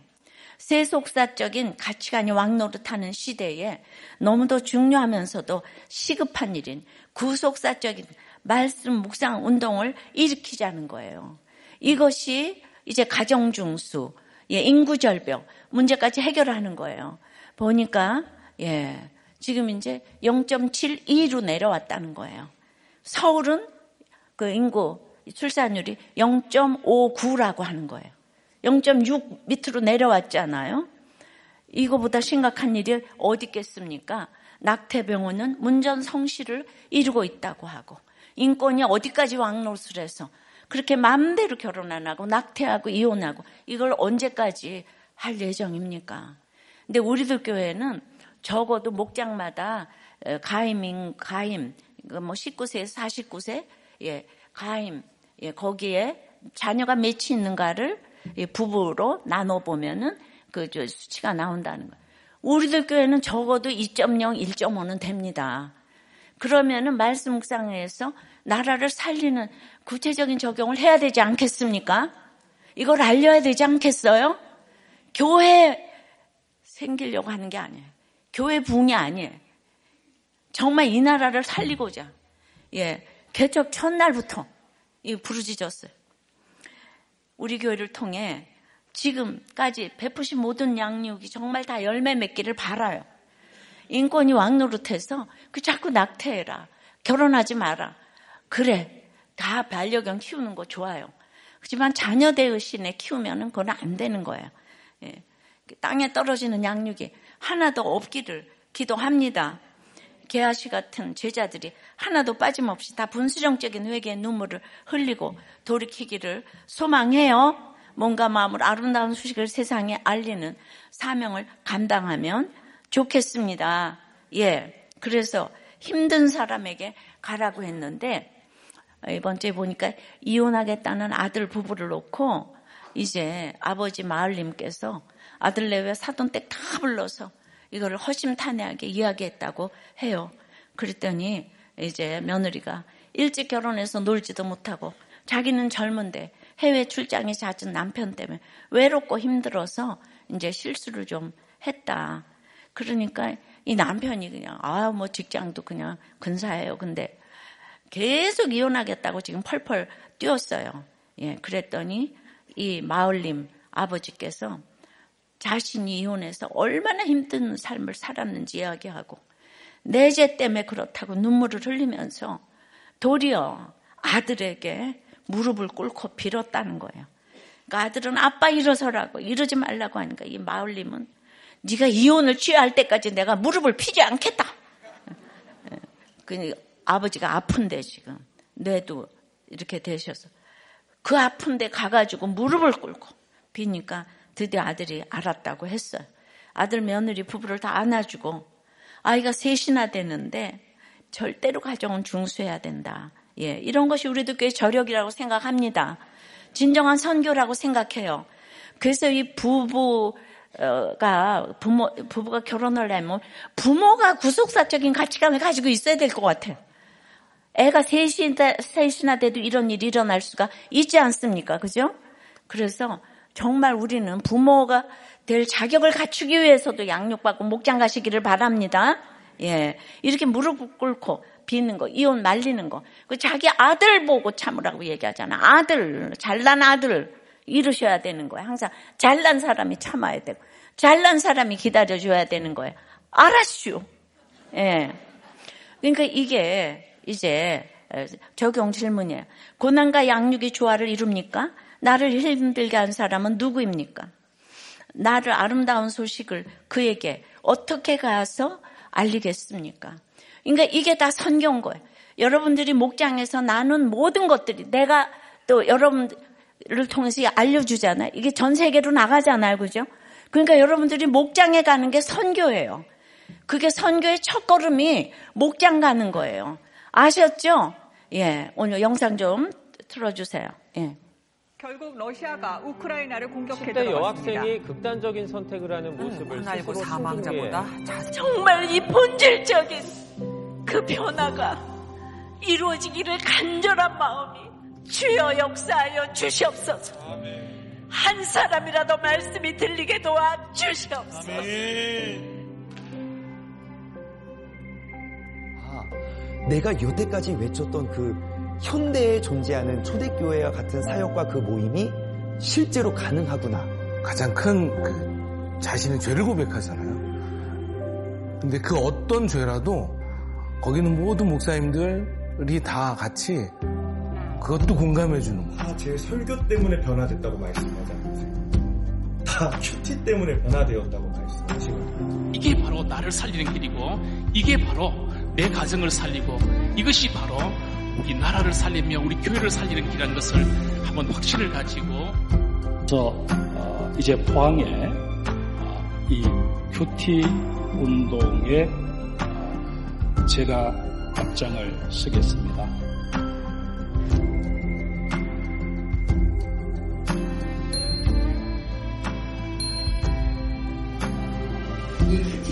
세속사적인 가치관이 왕노릇하는 시대에 너무도 중요하면서도 시급한 일인 구속사적인 말씀 묵상 운동을 일으키자는 거예요. 이것이 이제 가정 중수, 예, 인구 절벽 문제까지 해결하는 거예요. 보니까 예, 지금 이제 0.72로 내려왔다는 거예요. 서울은 그 인구 출산율이 0.59라고 하는 거예요. 0.6 밑으로 내려왔잖아요. 이거보다 심각한 일이 어디 있겠습니까? 낙태병원은 문전 성시를 이루고 있다고 하고 인권이 어디까지 왕노술해서 그렇게 마음대로 결혼 안 하고 낙태하고 이혼하고 이걸 언제까지 할 예정입니까? 근데 우리들 교회는 적어도 목장마다 가임인 가임 그뭐 19세에서 49세 예 가임 예 거기에 자녀가 몇이 있는가를 부부로 나눠 보면은 그 수치가 나온다는 거예요. 우리들 교회는 적어도 2.0, 1.5는 됩니다. 그러면은 말씀 묵상에서 나라를 살리는 구체적인 적용을 해야 되지 않겠습니까? 이걸 알려야 되지 않겠어요? 교회 생기려고 하는 게 아니에요. 교회 붕이 아니에요. 정말 이 나라를 살리고자, 예, 개척 첫날부터 이 부르짖었어요. 우리 교회를 통해 지금까지 베푸신 모든 양육이 정말 다 열매 맺기를 바라요. 인권이 왕노릇해서 그 자꾸 낙태해라. 결혼하지 마라. 그래. 다 반려견 키우는 거 좋아요. 하지만 자녀 대의신에 키우면 그건 안 되는 거예요. 예. 땅에 떨어지는 양육이 하나도 없기를 기도합니다. 개아시 같은 제자들이 하나도 빠짐없이 다 분수령적인 회개의 눈물을 흘리고 돌이키기를 소망해요. 몸과 마음을 아름다운 소식을 세상에 알리는 사명을 감당하면 좋겠습니다. 예. 그래서 힘든 사람에게 가라고 했는데 이번 주에 보니까 이혼하겠다는 아들 부부를 놓고 이제 아버지 마을님께서 아들 내외 사돈 댁 다 불러서 이거를 허심탄회하게 이야기했다고 해요. 그랬더니 이제 며느리가 일찍 결혼해서 놀지도 못하고 자기는 젊은데 해외 출장이 잦은 남편 때문에 외롭고 힘들어서 이제 실수를 좀 했다. 그러니까 이 남편이 그냥 아 뭐 직장도 그냥 근사해요. 근데 계속 이혼하겠다고 지금 펄펄 뛰었어요. 예, 그랬더니 이 마을님 아버지께서 자신이 이혼해서 얼마나 힘든 삶을 살았는지 이야기하고 내재 때문에 그렇다고 눈물을 흘리면서 도리어 아들에게 무릎을 꿇고 빌었다는 거예요. 그러니까 아들은 아빠 일어서라고 이러지 말라고 하니까 이 마을님은 네가 이혼을 취할 때까지 내가 무릎을 피지 않겠다. 그 아버지가 아픈데 지금 뇌도 이렇게 되셔서 그 아픈데 가가지고 무릎을 꿇고 비니까 드디어 아들이 알았다고 했어요. 아들 며느리 부부를 다 안아주고 아이가 셋이나 되는데 절대로 가정은 중수해야 된다. 예, 이런 것이 우리도 꽤 저력이라고 생각합니다. 진정한 선교라고 생각해요. 그래서 이 부부 가 부모 부부가 결혼을 하면 부모가 구속사적인 가치관을 가지고 있어야 될 것 같아요. 애가 셋이나, 셋이나 돼도 이런 일이 일어날 수가 있지 않습니까? 그죠? 그래서 정말 우리는 부모가 될 자격을 갖추기 위해서도 양육받고 목장 가시기를 바랍니다. 예. 이렇게 무릎 꿇고 비는 거, 이혼 말리는 거. 그 자기 아들 보고 참으라고 얘기하잖아. 아들, 잘난 아들. 이러셔야 되는 거예요. 항상 잘난 사람이 참아야 되고, 잘난 사람이 기다려줘야 되는 거예요. 알았슈. 예. 그러니까 이게 이제 적용 질문이에요. 고난과 양육이 조화를 이룹니까? 나를 힘들게 한 사람은 누구입니까? 나를 아름다운 소식을 그에게 어떻게 가서 알리겠습니까? 그러니까 이게 다 선교인 거예요. 여러분들이 목장에서 나눈 모든 것들이 내가 또 여러분 들을 통해서 알려주잖아요. 이게 전 세계로 나가잖아요. 그죠? 그러니까 여러분들이 목장에 가는 게 선교예요. 그게 선교의 첫 걸음이 목장 가는 거예요. 아셨죠? 예. 오늘 영상 좀 틀어주세요. 예. 결국 러시아가 우크라이나를 공격해 10대 여학생이 극단적인 선택을 하는 모습을 음, 스스로 사망자보다 정말 이 본질적인 그 변화가 이루어지기를 간절한 마음이 주여 역사하여 주시옵소서. 한 사람이라도 말씀이 들리게 도와 주시옵소서. 아, 내가 여태까지 외쳤던 그 현대에 존재하는 초대교회와 같은 사역과 그 모임이 실제로 가능하구나. 가장 큰 그 자신의 죄를 고백하잖아요. 근데 그 어떤 죄라도 거기는 모든 목사님들이 다 같이 그것도 공감해 주는 거예요. 다제 설교 때문에 변화됐다고 말씀하지 않으세요? 다 큐티 때문에 변화되었다고 말씀하시거든요. 이게 바로 나를 살리는 길이고 이게 바로 내 가정을 살리고 이것이 바로 우리 나라를 살리며 우리 교회를 살리는 길이라는 것을 한번 확신을 가지고 그래서 어, 이제 포항에 어, 이 큐티 운동에 어, 제가 앞장을 서겠습니다.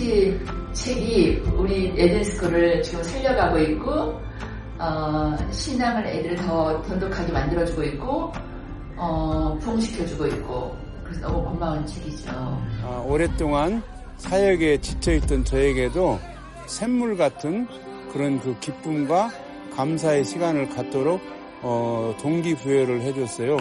이 큐티 책이 우리 에덴스쿨을 지금 살려가고 있고 어, 신앙을 애들 더 돈독하게 만들어주고 있고 어, 부흥시켜주고 있고 그래서 너무 고마운 책이죠. 아, 오랫동안 사역에 지쳐있던 저에게도 샘물 같은 그런 그 기쁨과 감사의 시간을 갖도록 어, 동기부여를 해줬어요.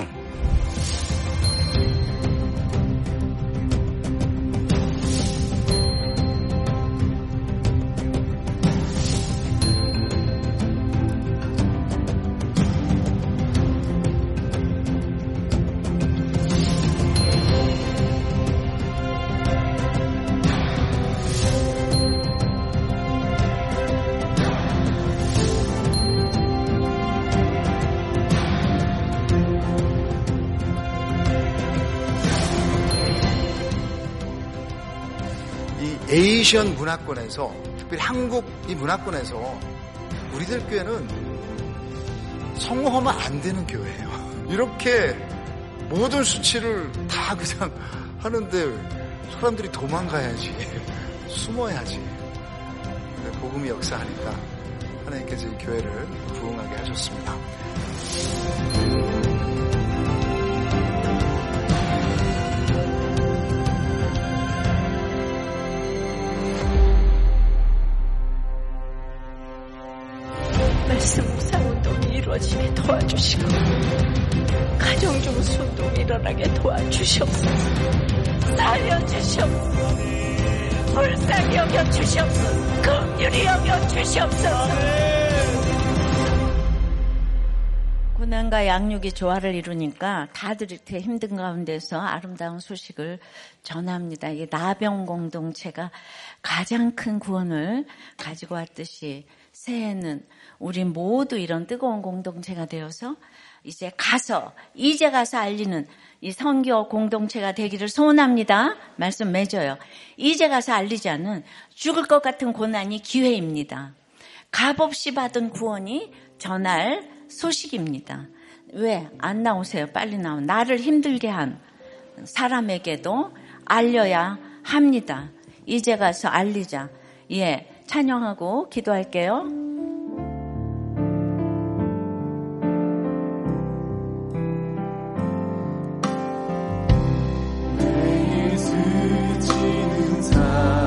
에이시언 문화권에서 특별히 한국 이 문화권에서 우리들 교회는 성공하면 안 되는 교회예요. 이렇게 모든 수치를 다 그냥 하는데 사람들이 도망가야지 숨어야지. 복음이 역사하니까 하나님께서 이 교회를 부흥하게 하셨습니다. 도와주시고 가정중 순동이 일어나게 도와주시옵소서. 살려주시옵소서. 불쌍히 여겨주시옵소서. 긍휼히 여겨주시옵소서. 고난과 양육이 조화를 이루니까 다들 이렇게 힘든 가운데서 아름다운 소식을 전합니다. 이 나병 공동체가 가장 큰 구원을 가지고 왔듯이 새해는 우리 모두 이런 뜨거운 공동체가 되어서 이제 가서 이제 가서 알리는 이 선교 공동체가 되기를 소원합니다. 말씀 맺어요. 이제 가서 알리지 않은 죽을 것 같은 고난이 기회입니다. 값없이 받은 구원이 전할 소식입니다. 왜 안 나오세요? 빨리 나오. 나를 힘들게 한 사람에게도 알려야 합니다. 이제 가서 알리자. 예, 찬양하고 기도할게요. 스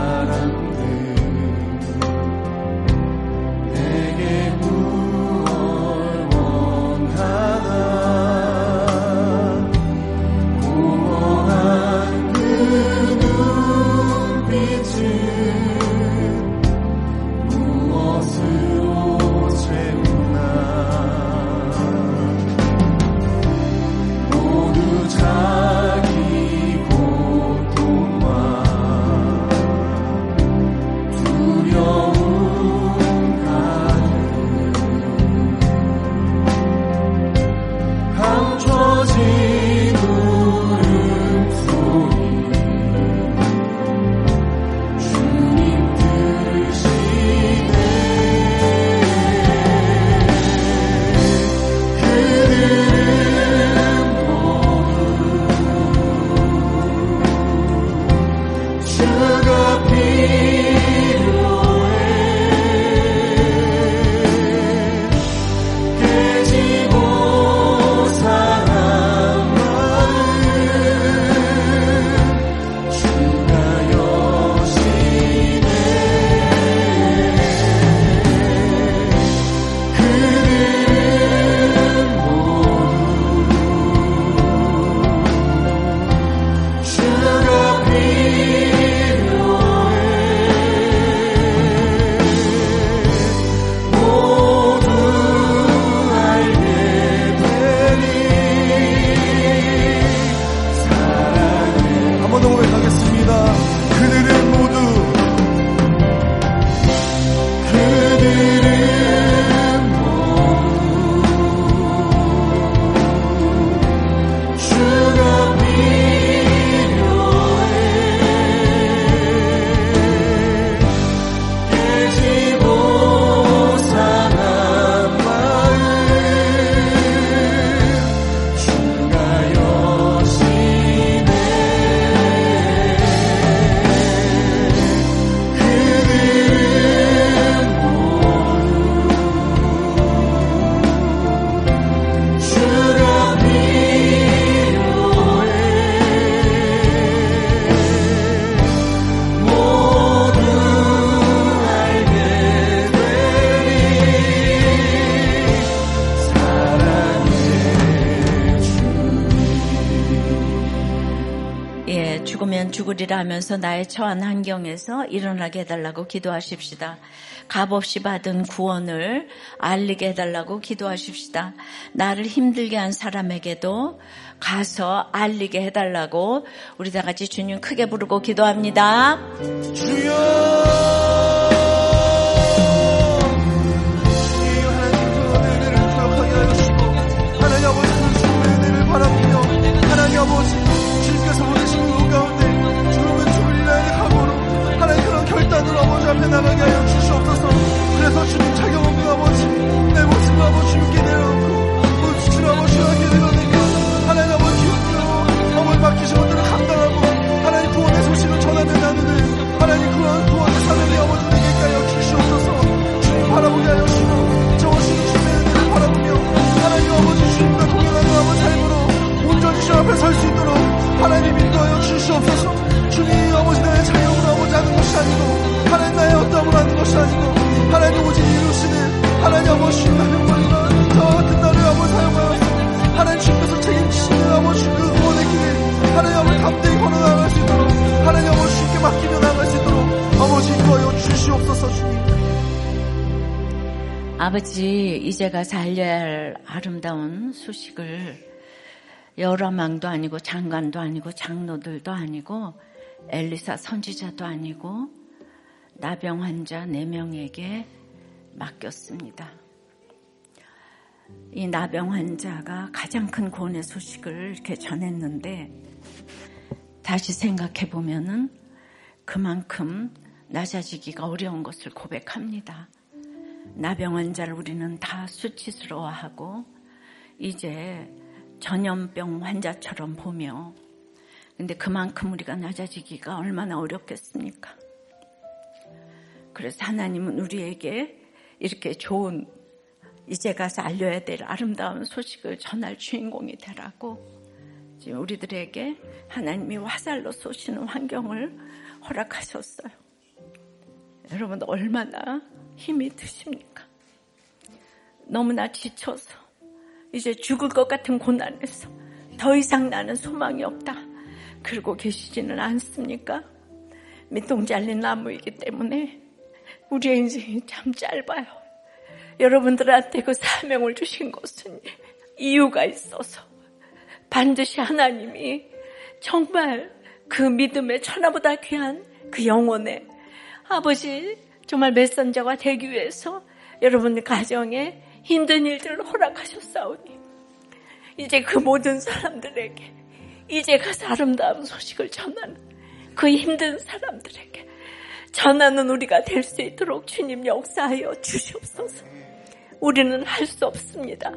죽으리라 하면서 나의 처한 환경에서 일어나게 해달라고 기도하십시다. 값없이 받은 구원을 알리게 해달라고 기도하십시다. 나를 힘들게 한 사람에게도 가서 알리게 해달라고 우리 다 같이 주님 크게 부르고 기도합니다. 하나 나가게 하여 주시옵소서 그래서 주님 착용한 그 아버지 내 모습을 아버지 주님께 내려놓고 그 주님 아버지 하게 내려놓으며 하나님 아버지 주님께로 아버지 맡기신 것들을 감당하고 하나님 구원의 소식을 전하며 나누는 하나님 그런 구원의 사명이 아버지 우리에게 하여 주시옵소서. 주님 바라보게 하여 주시고 저오신 주님의 은혜를 바라보며 하나님 아버지 주님과 동행하는 아버지 삶으로 온전히 주 앞에 설 수 있도록 하나님 인도하여 주시옵소서 하나님 어떠함을 하는 것이 아니고 하나님 오직 이루시는 하나님 아버지 주님의 권리가 저와 같은 나를 아버지 사용하여서 하나님 주님께서 책임지시는 아버지 그 구원의 길 하나님 아버지 감대히 걸어 나갈 수 있도록 하나님 아버지 주님께 맡기며 나갈 수 있도록 아버지 인도하여 주시옵소서 주님. 아버지, 이제가 살려야 할 아름다운 소식을 여러망도 아니고 장관도 아니고 장로들도 아니고 엘리사 선지자도 아니고 나병 환자 4명에게 맡겼습니다. 이 나병 환자가 가장 큰 구원의 소식을 이렇게 전했는데 다시 생각해 보면은 그만큼 낮아지기가 어려운 것을 고백합니다. 나병 환자를 우리는 다 수치스러워하고 이제 전염병 환자처럼 보며 근데 그만큼 우리가 낮아지기가 얼마나 어렵겠습니까? 그래서 하나님은 우리에게 이렇게 좋은 이제 가서 알려야 될 아름다운 소식을 전할 주인공이 되라고 지금 우리들에게 하나님이 화살로 쏘시는 환경을 허락하셨어요. 여러분 얼마나 힘이 드십니까? 너무나 지쳐서 이제 죽을 것 같은 고난에서 더 이상 나는 소망이 없다. 그러고 계시지는 않습니까? 밑동 잘린 나무이기 때문에 우리의 인생이 참 짧아요. 여러분들한테 그 사명을 주신 것은 이유가 있어서 반드시 하나님이 정말 그 믿음의 천하보다 귀한 그 영혼의 아버지 정말 메선저가 되기 위해서 여러분 가정에 힘든 일들을 허락하셨사오니 이제 그 모든 사람들에게 이제 가서 아름다운 소식을 전하는 그 힘든 사람들에게 전하는 우리가 될 수 있도록 주님 역사하여 주시옵소서. 우리는 할 수 없습니다.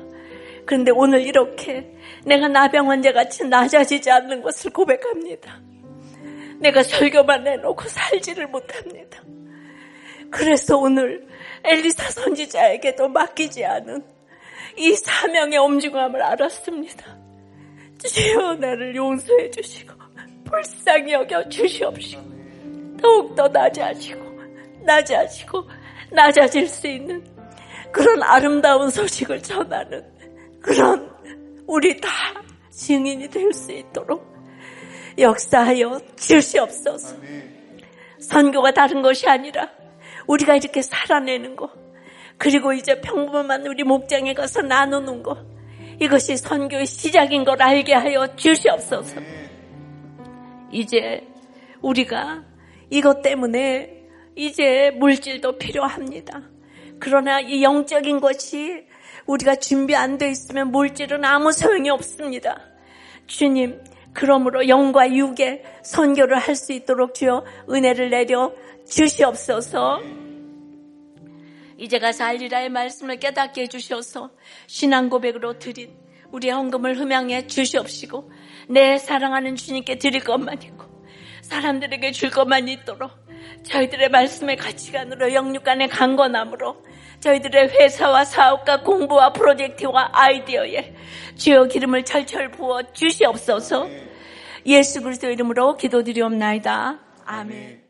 그런데 오늘 이렇게 내가 나병 환자 같이 낮아지지 않는 것을 고백합니다. 내가 설교만 해놓고 살지를 못합니다. 그래서 오늘 엘리사 선지자에게도 맡기지 않은 이 사명의 엄중함을 알았습니다. 주여 나를 용서해 주시고 불쌍히 여겨 주시옵시고 더욱더 낮아지고 낮아지고 낮아질 수 있는 그런 아름다운 소식을 전하는 그런 우리 다 증인이 될 수 있도록 역사하여 주시옵소서. 선교가 다른 것이 아니라 우리가 이렇게 살아내는 거 그리고 이제 평범한 우리 목장에 가서 나누는 거 이것이 선교의 시작인 걸 알게 하여 주시옵소서. 이제 우리가 이것 때문에 이제 물질도 필요합니다. 그러나 이 영적인 것이 우리가 준비 안 돼 있으면 물질은 아무 소용이 없습니다. 주님, 그러므로 영과 육의 선교를 할 수 있도록 주여 은혜를 내려 주시옵소서. 이제 가서 알리라의 말씀을 깨닫게 해주셔서 신앙 고백으로 드린 우리의 헌금을 흠양해 주시옵시고 내 사랑하는 주님께 드릴 것만 있고 사람들에게 줄 것만 있도록 저희들의 말씀의 가치관으로 영육간의 강건함으로 저희들의 회사와 사업과 공부와 프로젝트와 아이디어에 주여 기름을 철철 부어 주시옵소서 예수 그리스도 이름으로 기도드리옵나이다. 아멘.